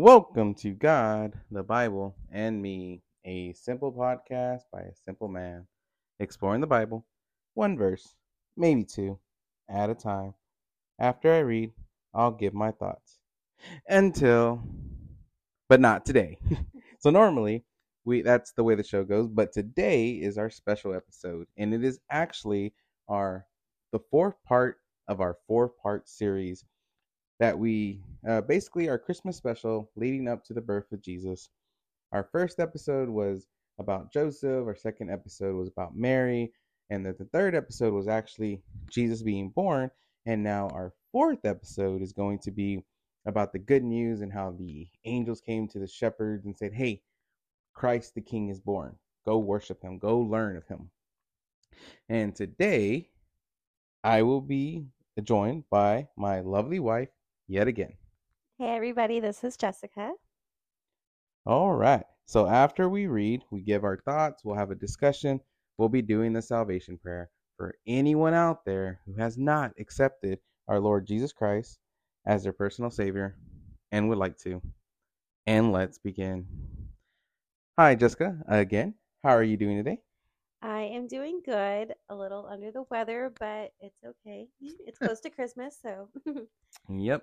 Welcome to God, the Bible, and Me, a simple podcast by a simple man, exploring the Bible, one verse, maybe two, at a time. After I read, I'll give my thoughts. Until, but not today. so normally, we that's the way the show goes, but today is our special episode, and it is actually our the fourth part of our four part series that we uh, basically our Christmas special leading up to the birth of Jesus. Our first episode was about Joseph, our second episode was about Mary, and that the third episode was actually Jesus being born. And now our fourth episode is going to be about the good news and how the angels came to the shepherds and said, Hey, Christ the King is born. Go worship him, go learn of him. And today, I will be joined by my lovely wife yet again. Hey, everybody, this is Jessica. All right. So after we read, we give our thoughts, we'll have a discussion, we'll be doing the salvation prayer for anyone out there who has not accepted our Lord Jesus Christ as their personal Savior and would like to. And let's begin. Hi, Jessica. Again, how are you doing today? I am doing good, a little under the weather, but it's okay. It's close to Christmas, so. Yep.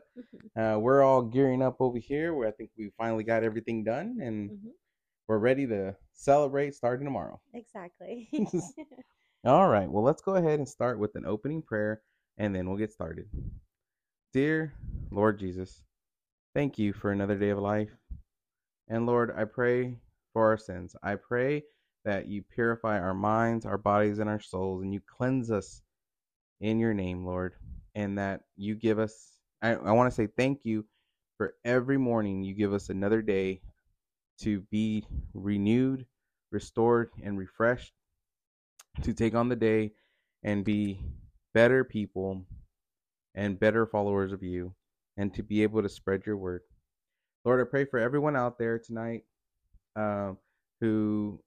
Uh, we're all gearing up over here where I think we finally got everything done and Mhm. we're ready to celebrate starting tomorrow. Exactly. All right. Well, let's go ahead and start with an opening prayer and then we'll get started. Dear Lord Jesus, thank you for another day of life. And Lord, I pray for our sins. I pray that you purify our minds, our bodies, and our souls, and you cleanse us in your name, Lord, and that you give us. I, I want to say thank you for every morning you give us another day to be renewed, restored, and refreshed to take on the day and be better people and better followers of you and to be able to spread your word. Lord, I pray for everyone out there tonight um, who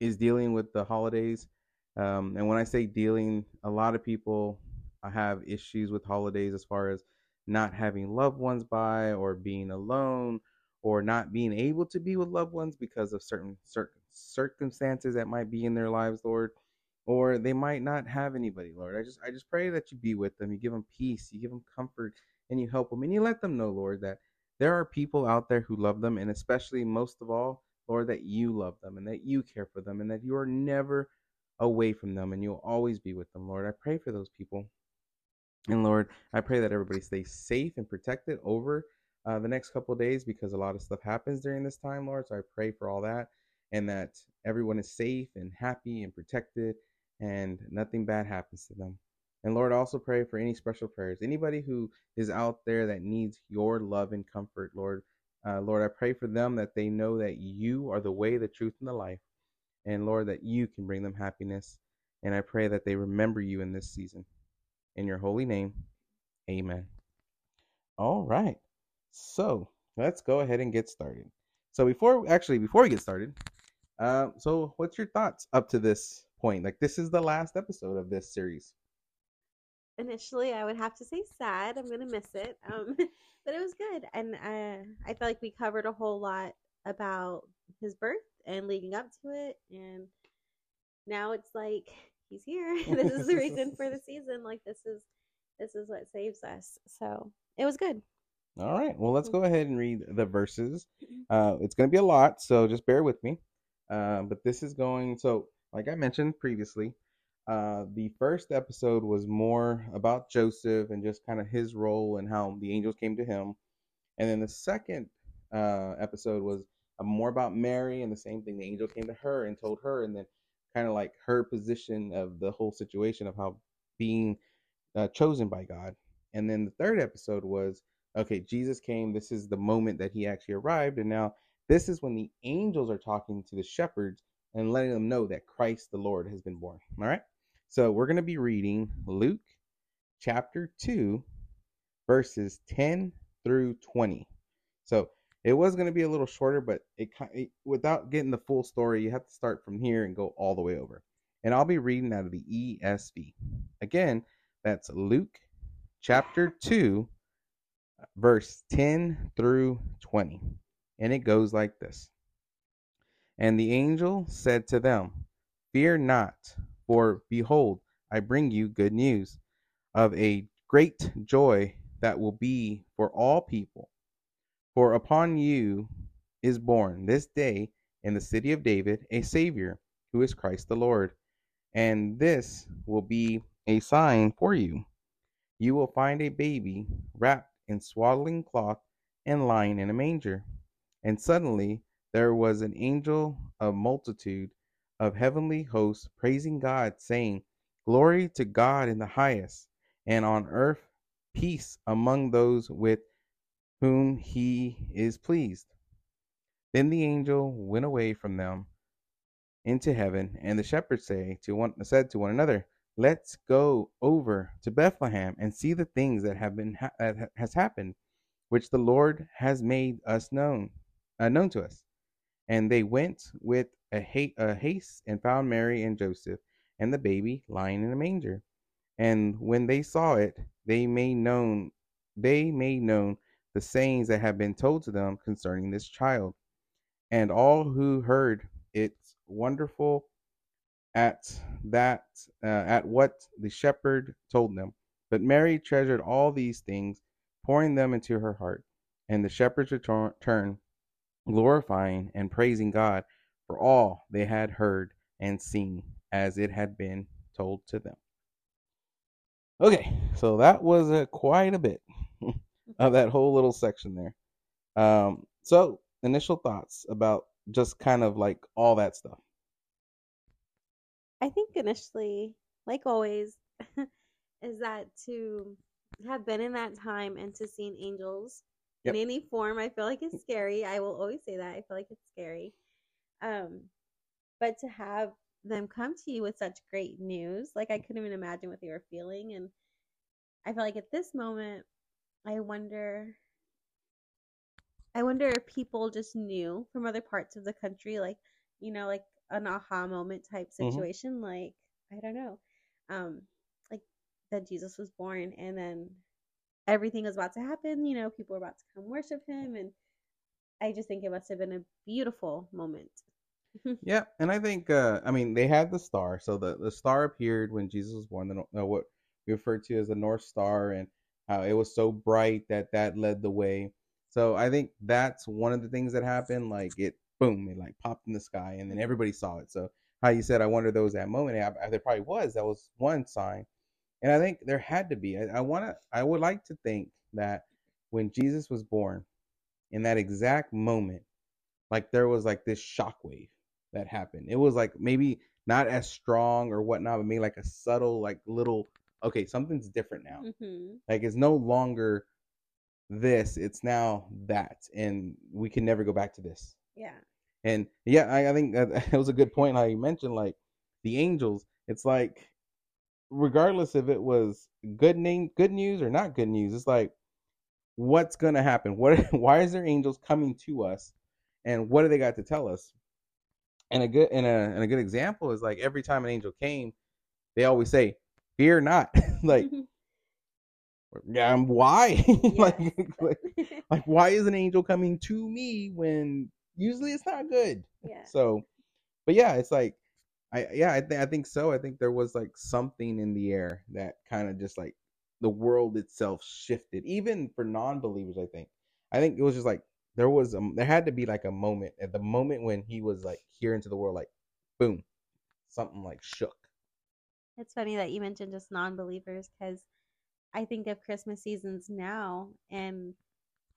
is dealing with the holidays. Um, and when I say dealing, a lot of people have issues with holidays as far as not having loved ones by or being alone or not being able to be with loved ones because of certain cir- circumstances that might be in their lives, Lord. Or they might not have anybody, Lord. I just I just pray that you be with them. You give them peace, you give them comfort, and you help them. And you let them know, Lord, that there are people out there who love them, and especially most of all, Lord, that you love them and that you care for them and that you are never away from them and you'll always be with them, Lord. I pray for those people. And Lord, I pray that everybody stays safe and protected over uh, the next couple days because a lot of stuff happens during this time, Lord. So I pray for all that and that everyone is safe and happy and protected and nothing bad happens to them. And Lord, also pray for any special prayers. Anybody who is out there that needs your love and comfort, Lord, uh, Lord, I pray for them that they know that you are the way, the truth, and the life. And Lord, that you can bring them happiness. And I pray that they remember you in this season. In your holy name, amen. All right. So let's go ahead and get started. So before, actually, before we get started, uh, so what's your thoughts up to this point? Like, this is the last episode of this series. Initially, I would have to say sad. I'm going to miss it. Um, but it was good. And uh, I feel like we covered a whole lot about his birth and leading up to it. And now it's like he's here. this is the reason for the season. Like this is this is what saves us. So it was good. All right. Well, let's go ahead and read the verses. Uh, it's going to be a lot, so just bear with me. Uh, but this is going so, like I mentioned previously, uh, the first episode was more about Joseph and just kind of his role and how the angels came to him, and then the second uh, episode was uh, more about Mary and the same thing. The angel came to her and told her, and then kind of like her position of the whole situation of how being uh, chosen by God. And then the third episode was okay, Jesus came. This is the moment that he actually arrived. And now this is when the angels are talking to the shepherds and letting them know that Christ the Lord has been born. All right. So we're going to be reading Luke chapter 2, verses 10 through 20. So it was going to be a little shorter, but it, it without getting the full story, you have to start from here and go all the way over. And I'll be reading out of the ESV. Again, that's Luke chapter 2, verse 10 through 20. And it goes like this And the angel said to them, Fear not, for behold, I bring you good news of a great joy that will be for all people. For upon you is born this day in the city of David a Savior, who is Christ the Lord. And this will be a sign for you. You will find a baby wrapped in swaddling cloth and lying in a manger. And suddenly there was an angel of multitude of heavenly hosts praising God, saying, Glory to God in the highest, and on earth peace among those with whom he is pleased. Then the angel went away from them into heaven, and the shepherds say to one, said to one another, Let's go over to Bethlehem and see the things that have been that has happened, which the Lord has made us known, uh, known to us. And they went with a, ha- a haste and found Mary and Joseph and the baby lying in a manger. And when they saw it, they made known they made known the sayings that had been told to them concerning this child. And all who heard it wonderful at that uh, at what the shepherd told them. But Mary treasured all these things, pouring them into her heart. And the shepherds returned, glorifying and praising God for all they had heard and seen as it had been told to them. Okay, so that was uh, quite a bit of that whole little section there. Um, so, initial thoughts about just kind of like all that stuff. I think initially, like always, is that to have been in that time and to seeing angels yep. in any form, I feel like it's scary. I will always say that. I feel like it's scary. Um, but to have them come to you with such great news, like I couldn't even imagine what they were feeling. And I feel like at this moment, I wonder I wonder if people just knew from other parts of the country, like, you know, like an aha moment type mm-hmm. situation, mm-hmm. like, I don't know, um, like that Jesus was born and then everything was about to happen, you know, people were about to come worship him. And I just think it must have been a beautiful moment. yeah. And I think, uh, I mean, they had the star. So the, the star appeared when Jesus was born, the, uh, what we refer to as the North Star, and how it was so bright that that led the way so I think that's one of the things that happened. Like it, boom, it like popped in the sky, and then everybody saw it. So how you said, I wonder there was that moment. I, there probably was. That was one sign, and I think there had to be. I, I want to. I would like to think that when Jesus was born, in that exact moment, like there was like this shockwave that happened. It was like maybe not as strong or whatnot, but maybe like a subtle, like little. Okay, something's different now. Mm-hmm. Like it's no longer this, it's now that, and we can never go back to this. Yeah. And yeah, I, I think that, was a good point how you mentioned like the angels. It's like regardless if it was good name, good news or not good news, it's like what's gonna happen? What? Why is there angels coming to us, and what do they got to tell us? And a good and a and a good example is like every time an angel came, they always say, "Fear not." like yeah, um, why? like, like, like, why is an angel coming to me when usually it's not good? Yeah. So, but yeah, it's like, I yeah, I think I think so. I think there was like something in the air that kind of just like the world itself shifted, even for non-believers. I think, I think it was just like there was a there had to be like a moment at the moment when he was like here into the world, like boom, something like shook. It's funny that you mentioned just non-believers because I think of Christmas seasons now and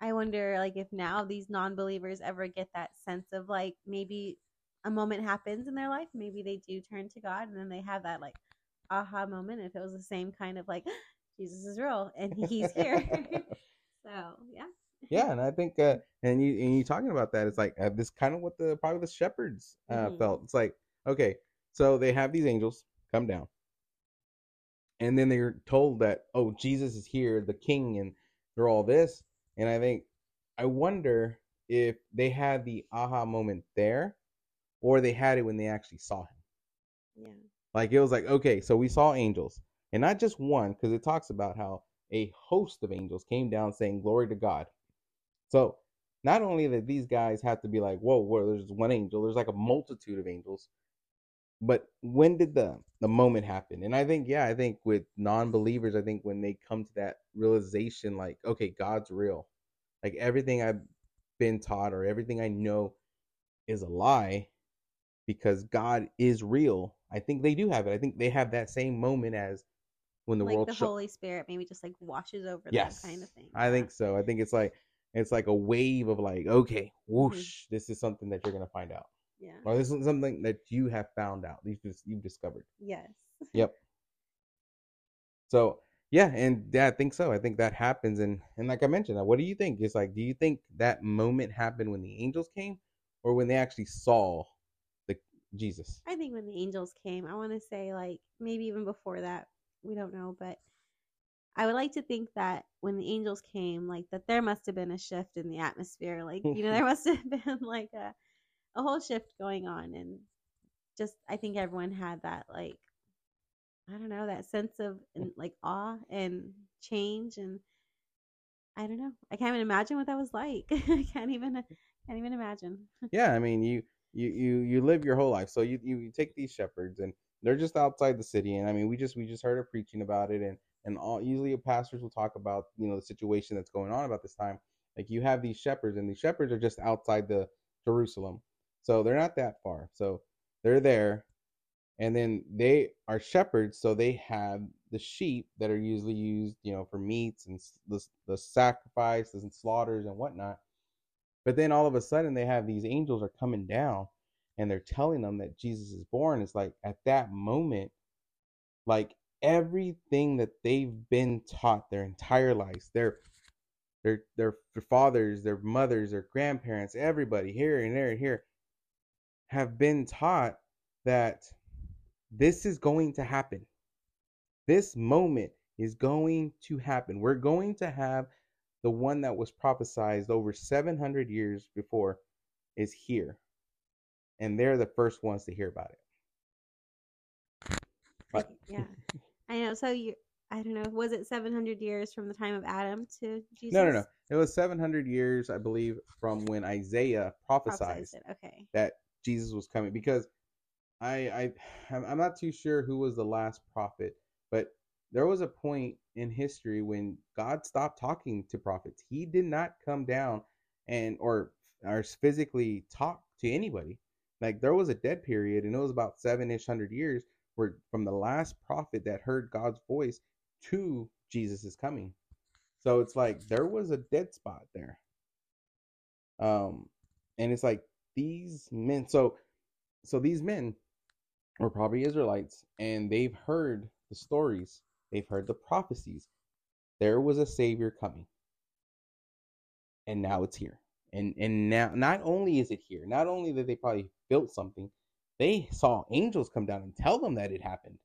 I wonder like if now these non-believers ever get that sense of like maybe a moment happens in their life, maybe they do turn to God and then they have that like aha moment if it was the same kind of like Jesus is real and he's here. so, yeah. Yeah, and I think uh and you and you talking about that it's like uh, this kind of what the probably the shepherds uh mm-hmm. felt. It's like okay, so they have these angels come down and then they're told that oh jesus is here the king and they're all this and i think i wonder if they had the aha moment there or they had it when they actually saw him yeah like it was like okay so we saw angels and not just one because it talks about how a host of angels came down saying, Glory to God. So not only that these guys have to be like, whoa, whoa, there's one angel, there's like a multitude of angels. But when did the the moment happen? And I think, yeah, I think with non-believers, I think when they come to that realization, like, okay, God's real. Like everything I've been taught or everything I know is a lie because God is real. I think they do have it. I think they have that same moment as when the like world the Holy Spirit maybe just like washes over yes them kind of thing. i think so i think it's like it's like a wave of like okay Mm-hmm. whoosh this is something that you're gonna find out Yeah. or this is something that you have found out you've just you've discovered Yes. yep so yeah and yeah i think so i think that happens and and like i mentioned what do you think it's like do you think that moment happened when the angels came or when they actually saw the jesus I think when the angels came, I want to say like maybe even before that, we don't know, but I would like to think that when the angels came, like that there must have been a shift in the atmosphere. Like, you know, there must have been like a a whole shift going on and just I think everyone had that like I don't know, that sense of like awe and change and I don't know. I can't even imagine what that was like. I can't even uh, can't even imagine. yeah i mean you you you you live your whole life so you you, you take these shepherds and they're just outside the city and i mean we just we just heard her preaching about it and and all usually pastors will talk about you know the situation that's going on about this time. Like you have these shepherds and these shepherds are just outside the jerusalem. So they're not that far. So they're there and then they are shepherds so they have the sheep that are usually used you know for meats and the, the sacrifices and slaughters and whatnot. But then all of a sudden they have these angels are coming down and they're telling them that Jesus is born. It's like at that moment, like everything that they've been taught their entire lives, their their their fathers, their mothers, their grandparents, everybody here and there and here have been taught that this is going to happen. This moment is going to happen. We're going to have the one that was prophesied over 700 years before is here. And they're the first ones to hear about it. But yeah. I know. So you I don't know, was it 700 years from the time of Adam to Jesus? no, no, no. It was 700 years, I believe, from when Isaiah prophesied Okay. that Jesus was coming. Because I, I, I'm not too sure who was the last prophet, but there was a point in history when God stopped talking to prophets. He did not come down and or or physically talk to anybody. Like there was a dead period, and it was about seven ish hundred years where from the last prophet that heard God's voice to Jesus is coming. So it's like there was a dead spot there. Um, and it's like these men. So, so these men were probably Israelites, and they've heard the stories. They've heard the prophecies. There was a savior coming, and now it's here. And and now, not only is it here, not only that they probably built something, they saw angels come down and tell them that it happened.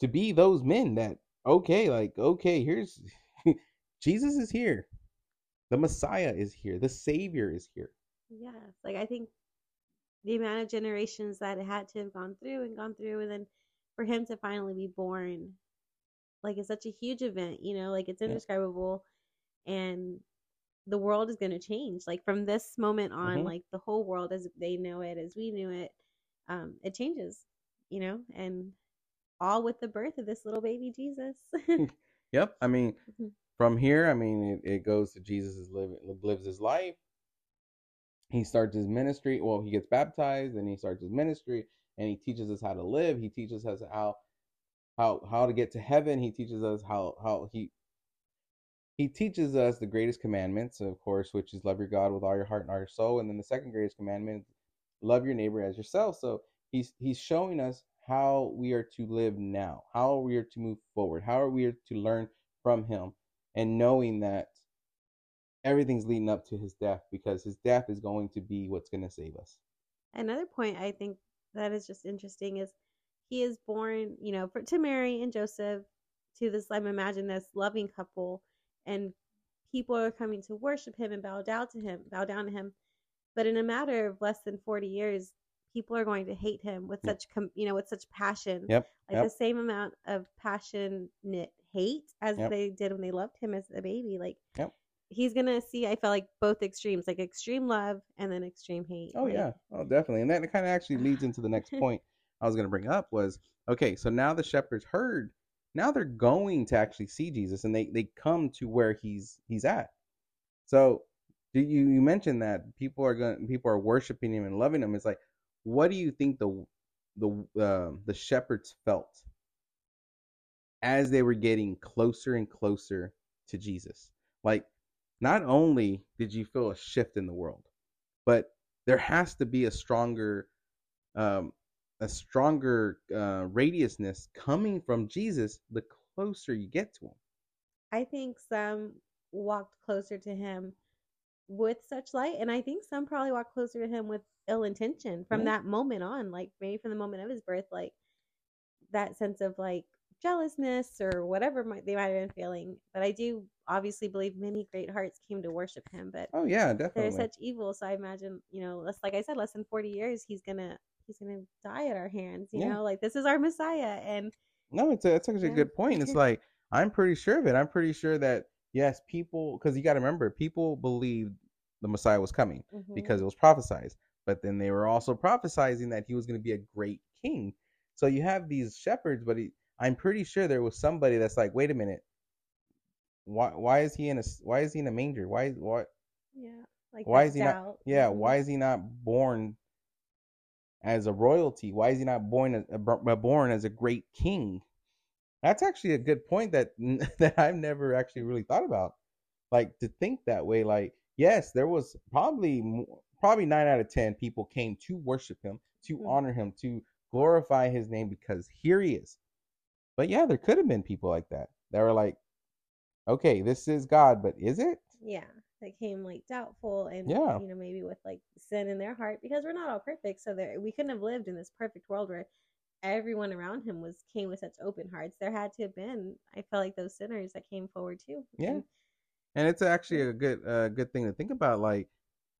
To be those men that okay, like okay, here's Jesus is here, the Messiah is here, the Savior is here. Yeah. Like I think the amount of generations that it had to have gone through and gone through and then for him to finally be born like it's such a huge event, you know, like it's Yeah. indescribable and the world is going to change like from this moment on Mhm. like the whole world as they know it as we knew it um it changes you know and all with the birth of this little baby jesus Yep. I mean, Mhm. from here, I mean, it, it goes to Jesus is living lives his life. He starts his ministry. Well, he gets baptized, and he starts his ministry, and he teaches us how to live. He teaches us how how how to get to heaven. He teaches us how how he he teaches us the greatest commandments, of course, which is love your God with all your heart and all your soul, and then the second greatest commandment, love your neighbor as yourself. So he's he's showing us how we are to live now, how we are to move forward, how are we to learn from him, and knowing that everything's leading up to his death because his death is going to be what's going to save us. another point i think that is just interesting is he is born you know for, to mary and joseph to this i'm imagine this loving couple and people are coming to worship him and bow down to him bow down to him but in a matter of less than 40 years people are going to hate him with such com- you know with such passion Yep. like yep. the same amount of passionate hate as Yep. they did when they loved him as a baby. Like Yep. he's gonna see, I felt like both extremes, like extreme love and then extreme hate. Oh like- yeah, oh definitely, and that kind of actually leads into the next point I was going to bring up was okay. So now the shepherds heard. Now they're going to actually see Jesus, and they they come to where he's he's at. So you you mentioned that people are going people are worshiping him and loving him. It's like, what do you think the the uh, the shepherds felt as they were getting closer and closer to Jesus? Like, not only did you feel a shift in the world, but there has to be a stronger um, a stronger uh, radiousness coming from Jesus the closer you get to him. I think some walked closer to him with such light, and I think some probably walked closer to him with ill intention from Mhm. that moment on, like maybe from the moment of his birth, like that sense of like jealousness or whatever might they might have been feeling. But I do obviously believe many great hearts came to worship him, but Oh yeah, definitely. there's such evil, so I imagine you know, less like I said, less than forty years, he's gonna he's gonna die at our hands. You Yeah. know, like this is our Messiah, and No, it's a, it's actually a good point. It's like I'm pretty sure of it. I'm pretty sure that yes, people because you got to remember, people believed the Messiah was coming Mhm. because it was prophesized, but then they were also prophesying that he was going to be a great king. So you have these shepherds, but he, I'm pretty sure there was somebody that's like, wait a minute, why why is he in a why is he in a manger? Why why yeah, like why is he not doubt. yeah Mhm. why is he not born as a royalty why is he not born as, bor- born as a great king that's actually a good point that that i've never actually really thought about like to think that way like yes there was probably probably nine out of ten people came to worship him to Mhm. honor him to glorify his name because here he is but yeah there could have been people like that that were like okay this is god but is it yeah that came like doubtful and Yeah. you know maybe with like sin in their heart because we're not all perfect so there we couldn't have lived in this perfect world where everyone around him was came with such open hearts there had to have been i felt like those sinners that came forward too Yeah. And And it's actually a good uh, good thing to think about. Like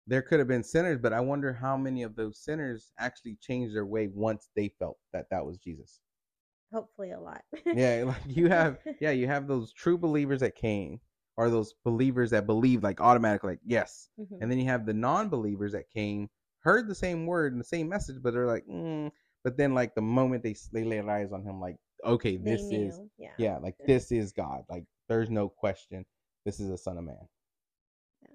there could have been sinners, but I wonder how many of those sinners actually changed their way once they felt that that was Jesus. hopefully a lot Yeah, like you have yeah, you have those true believers that came, or those believers that believe like automatically like yes, Mhm. and then you have the non-believers that came, heard the same word and the same message, but they're like, mm. but then like the moment they they lay eyes on him, like okay, They this is yeah yeah, like this is God. Like there's no question. This is a son of man. Yeah.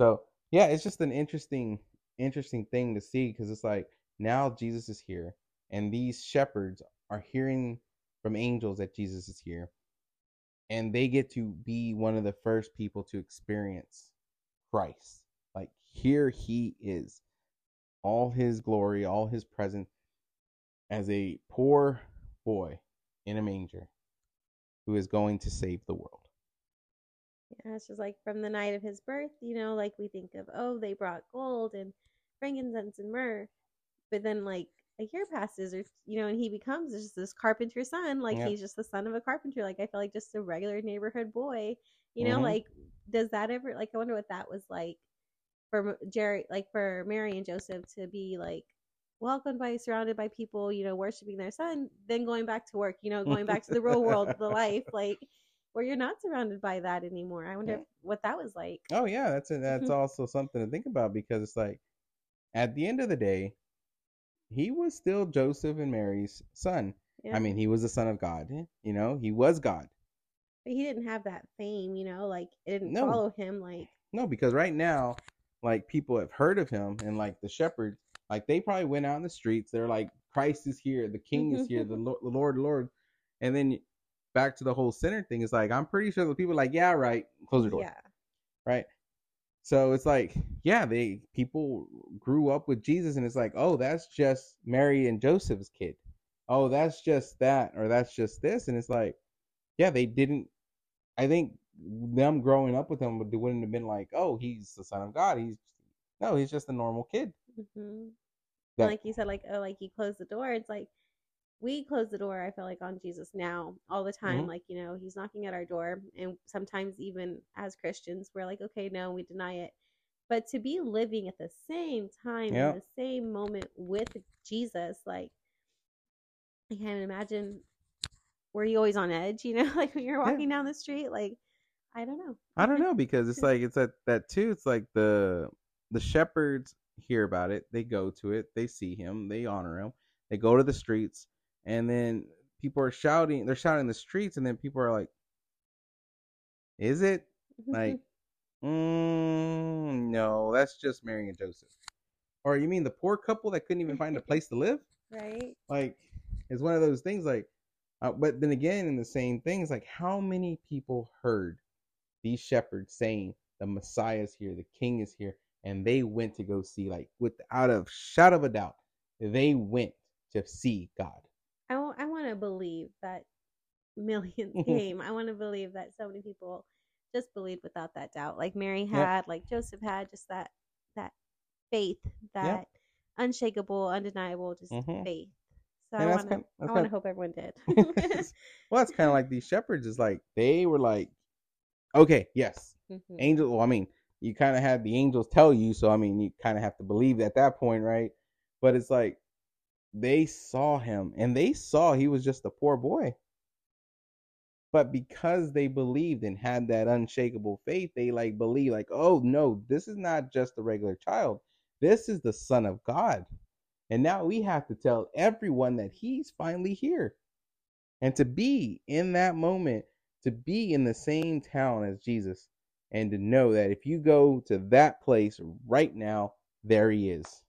So yeah, it's just an interesting, interesting thing to see because it's like now Jesus is here, and these shepherds are hearing from angels that Jesus is here, and they get to be one of the first people to experience Christ. Like here he is, all his glory, all his presence, as a poor boy in a manger, who is going to save the world. Yeah, it's just like from the night of his birth, you know, like we think of, oh, they brought gold and frankincense and myrrh. But then, like, a year passes, or, you know, and he becomes just this carpenter's son. Like, Yep. he's just the son of a carpenter. Like, I feel like just a regular neighborhood boy. You know, Mhm. like, does that ever, like, I wonder what that was like for Jerry, like, for Mary and Joseph to be, like, welcomed by, surrounded by people, you know, worshiping their son, then going back to work, you know, going back to the real world, the life, like, where you're not surrounded by that anymore. I wonder Yeah. what that was like. Oh yeah, that's a, that's Mhm. also something to think about because it's like at the end of the day, he was still Joseph and Mary's son. Yeah. I mean, he was the son of God. You know, he was God. but he didn't have that fame, you know, like it didn't No. follow him. Like, No, because right now, like people have heard of him, and like the shepherds, like they probably went out in the streets. They're like, Christ is here, the King is here, the, Lo- the Lord, Lord, and then back to the whole center thing. It's like I'm pretty sure the people are like, yeah, right, close the door. yeah, right? So it's like, yeah, they people grew up with Jesus, and it's like, oh, that's just Mary and Joseph's kid. Oh, that's just that, or that's just this, and it's like, yeah, they didn't. I think them growing up with him would wouldn't have been like, oh, he's the son of God. He's no, he's just a normal kid. hmm That- like you said, like oh, like you close the door. It's like we close the door. I feel like on Jesus now all the time. Mhm. Like you know, he's knocking at our door, and sometimes even as Christians, we're like, okay, no, we deny it. But to be living at the same time Yep. in the same moment with Jesus, like I can't imagine were you always on edge? You know, like when you're walking down the street, like I don't know. I don't know because it's like it's that that too. It's like the the shepherds hear about it, they go to it, they see him, they honor him, they go to the streets, and then people are shouting. They're shouting in the streets, and then people are like, "Is it like?" Mm, no, that's just Mary and Joseph. Or you mean the poor couple that couldn't even find a place to live? right? Like, it's one of those things. Like, uh, but then again, in the same things, like how many people heard these shepherds saying the Messiah is here, the King is here, and they went to go see, like, without a shadow of a doubt, they went to see God. I want to believe that millions came. I want to believe that so many people just believed without that doubt, like Mary had, like Joseph had, just that that faith, that unshakable, undeniable, just Mhm. faith. So And I want to I want to hope everyone did. well, that's kind of like these shepherds. Is like they were like, okay, yes, Mhm. angel. Well, I mean, you kind of had the angels tell you, so I mean, you kind of have to believe at that point, right? But it's like they saw him, and they saw he was just a poor boy. But because they believed and had that unshakable faith, they like believe, like, oh no, this is not just a regular child. This is the Son of God. And now we have to tell everyone that he's finally here. And to be in that moment, to be in the same town as Jesus, and to know that if you go to that place right now, there he is.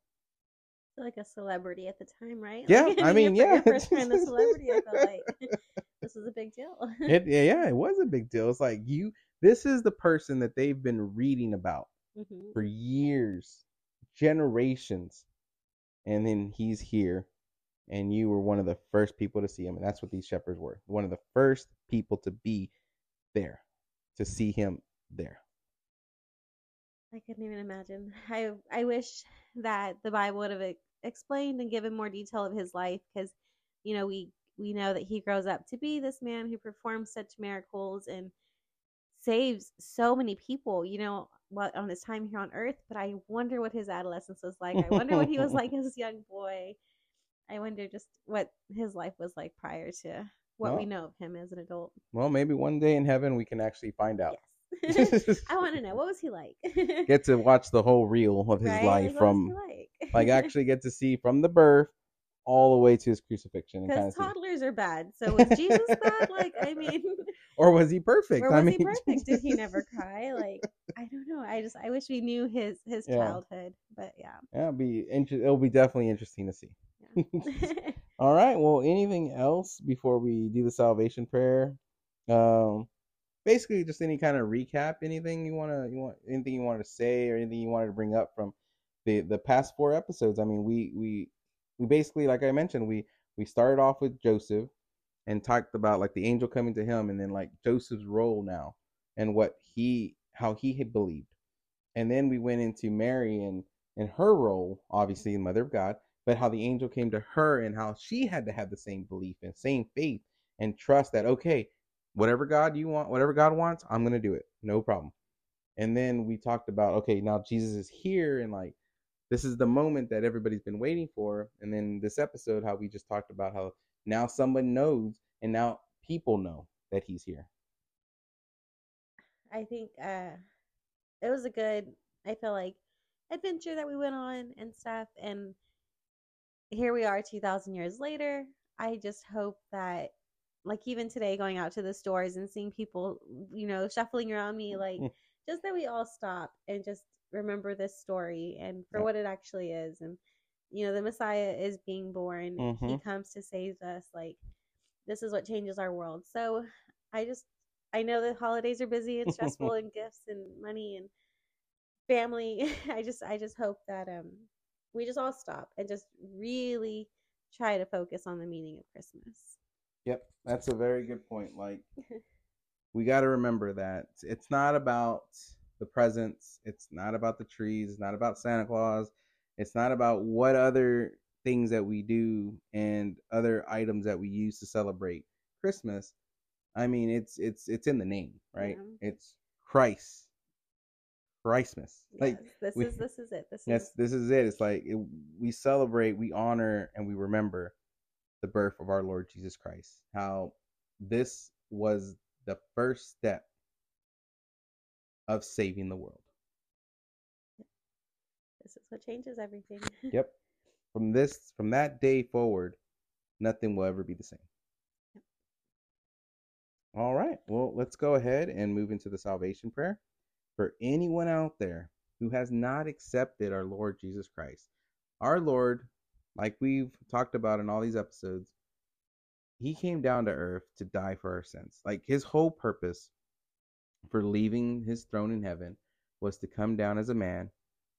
Like a celebrity at the time, right? Yeah, Like, I mean, yeah. First a celebrity. I felt like this was a big deal. It, yeah, it was a big deal. It's like you, this is the person that they've been reading about Mhm. for years, generations, and then he's here, and you were one of the first people to see him, and that's what these shepherds were. One of the first people to be there, to see him there. I couldn't even imagine. I I wish that the Bible would have explained and given more detail of his life because, you know, we we know that he grows up to be this man who performs such miracles and saves so many people. You know, what on his time here on Earth. But I wonder what his adolescence was like. I wonder what he was like as a young boy. I wonder just what his life was like prior to what we know of him as an adult. Well, maybe one day in heaven we can actually find out. Yes. I want to know what was he like. get to watch the whole reel of his Right? life Like, what was from like? like actually get to see from the birth all the way to his crucifixion Because of see. toddlers are bad. So was Jesus bad? Like, I mean, Or was he perfect? or was I mean, he perfect? Did he never cry? Like, I don't know. I just, I wish we knew his his Yeah. childhood. But yeah. Yeah, it'll be inter- it'll be definitely interesting to see. yeah. All right. Well, anything else before we do the salvation prayer? Um, basically, just any kind of recap. Anything you wanna you want anything you wanted to say or anything you wanted to bring up from the the past four episodes. I mean, we we we basically, like I mentioned, we we started off with Joseph and talked about like the angel coming to him, and then like Joseph's role now and what he how he had believed, and then we went into Mary and and her role, obviously the mother of God, but how the angel came to her and how she had to have the same belief and same faith and trust that okay, whatever God you want, whatever God wants, I'm gonna do it, no problem. And then we talked about okay, now Jesus is here and like this is the moment that everybody's been waiting for. And then this episode, how we just talked about how now someone knows and now people know that he's here. I think uh, it was a good. I feel like adventure that we went on and stuff. And here we are, two thousand years later. I just hope that, like, even today, going out to the stores and seeing people, you know, shuffling around me, like, just that we all stop and just remember this story and for Yeah. what it actually is. And, you know, the Messiah is being born. He Mhm. comes to save us. Like, this is what changes our world. So I just, I know the holidays are busy and stressful and gifts and money and family. I just, I just hope that, um, we just all stop and just really try to focus on the meaning of Christmas. Yep, that's a very good point. Like we got to remember that it's not about the presents, it's not about the trees, it's not about Santa Claus, it's not about what other things that we do and other items that we use to celebrate Christmas. I mean, it's it's it's in the name, right? Yeah. It's Christ. Christmas. Like this we- is this is it. This Yes, is this is it. It's like it, we celebrate, we honor, and we remember the birth of our Lord Jesus Christ. How this was the first step of saving the world. This is what changes everything. Yep. From this from that day forward, nothing will ever be the same. All right. Well, let's go ahead and move into the salvation prayer. For anyone out there who has not accepted our Lord Jesus Christ, our Lord, like we've talked about in all these episodes, he came down to earth to die for our sins. Like his whole purpose for leaving his throne in heaven was to come down as a man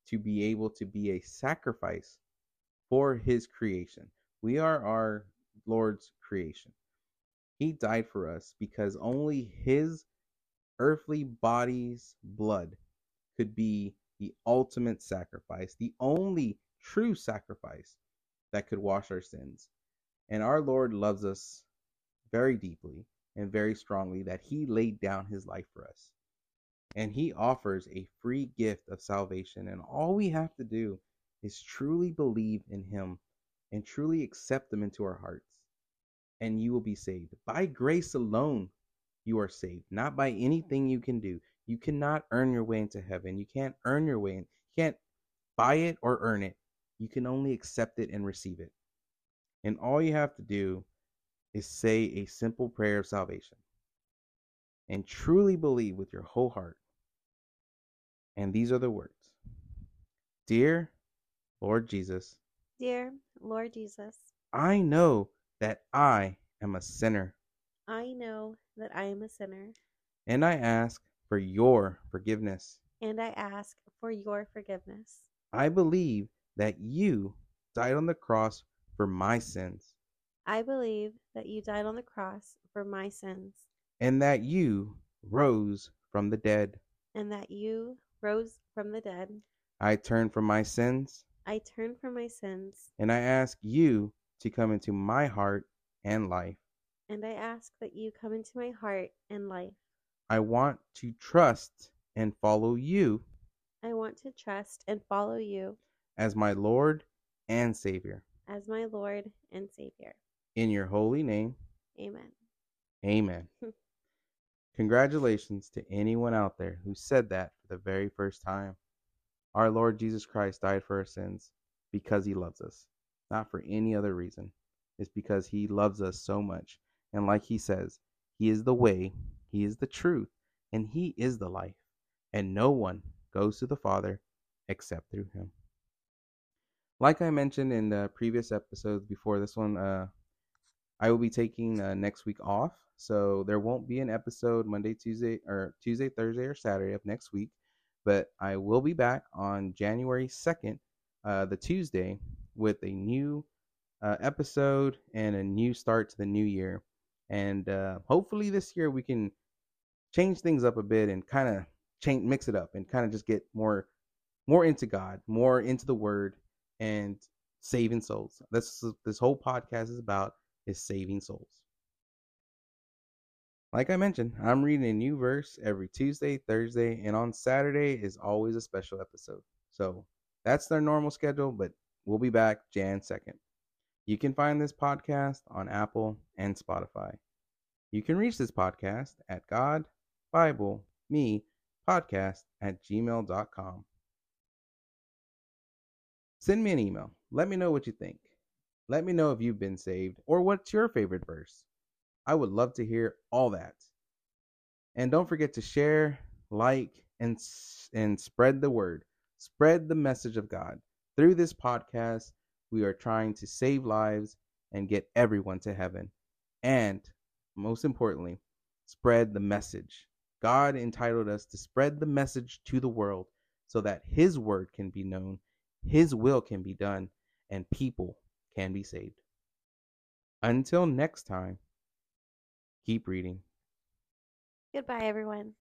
to be able to be a sacrifice for his creation. We are our Lord's creation. He died for us because only his earthly body's blood could be the ultimate sacrifice, the only true sacrifice that could wash our sins. And our Lord loves us very deeply and very strongly that he laid down his life for us. And he offers a free gift of salvation. And all we have to do is truly believe in him and truly accept him into our hearts. And you will be saved. By grace alone, you are saved, not by anything you can do. You cannot earn your way into heaven. You can't earn your way in. You can't buy it or earn it. You can only accept it and receive it. And all you have to do is say a simple prayer of salvation and truly believe with your whole heart. And these are the words Dear Lord Jesus, Dear Lord Jesus, I know that I am a sinner, I know that I am a sinner, and I ask for your forgiveness. and I ask for your forgiveness. I believe that you died on the cross for my sins, I believe that you died on the cross for my sins, and that you rose from the dead. and that you rose from the dead. I turn from my sins, I turn from my sins, and I ask you to come into my heart and life. and I ask that you come into my heart and life. I want to trust and follow you I want to trust and follow you as my Lord and Savior. as my Lord and Savior. In your holy name, Amen. amen. Congratulations to anyone out there who said that for the very first time. Our Lord Jesus Christ died for our sins because he loves us, not for any other reason. It's because he loves us so much. And like he says, he is the way, he is the truth, and he is the life. And no one goes to the Father except through him. Like I mentioned in the previous episodes before this one, uh, I will be taking uh, next week off, so there won't be an episode Monday, Tuesday, or Tuesday, Thursday, or Saturday of next week. But I will be back on January second, uh, the Tuesday, with a new uh, episode and a new start to the new year. And uh, hopefully this year we can change things up a bit and kind of change, mix it up, and kind of just get more, more into God, more into the Word, and saving souls. That's this whole podcast is about is saving souls. Like I mentioned, I'm reading a new verse every Tuesday, Thursday, and on Saturday is always a special episode. So that's their normal schedule, but we'll be back Jan 2nd. You can find this podcast on Apple and Spotify. You can reach this podcast at God, Bible, me, podcast at gmail.com. Send me an email. Let me know what you think. Let me know if you've been saved or what's your favorite verse. I would love to hear all that. And don't forget to share, like, and and spread the word. Spread the message of God. Through this podcast, we are trying to save lives and get everyone to heaven. And most importantly, spread the message. God entitled us to spread the message to the world so that his word can be known, his will can be done, and people can be saved. Until next time, keep reading. Goodbye, everyone.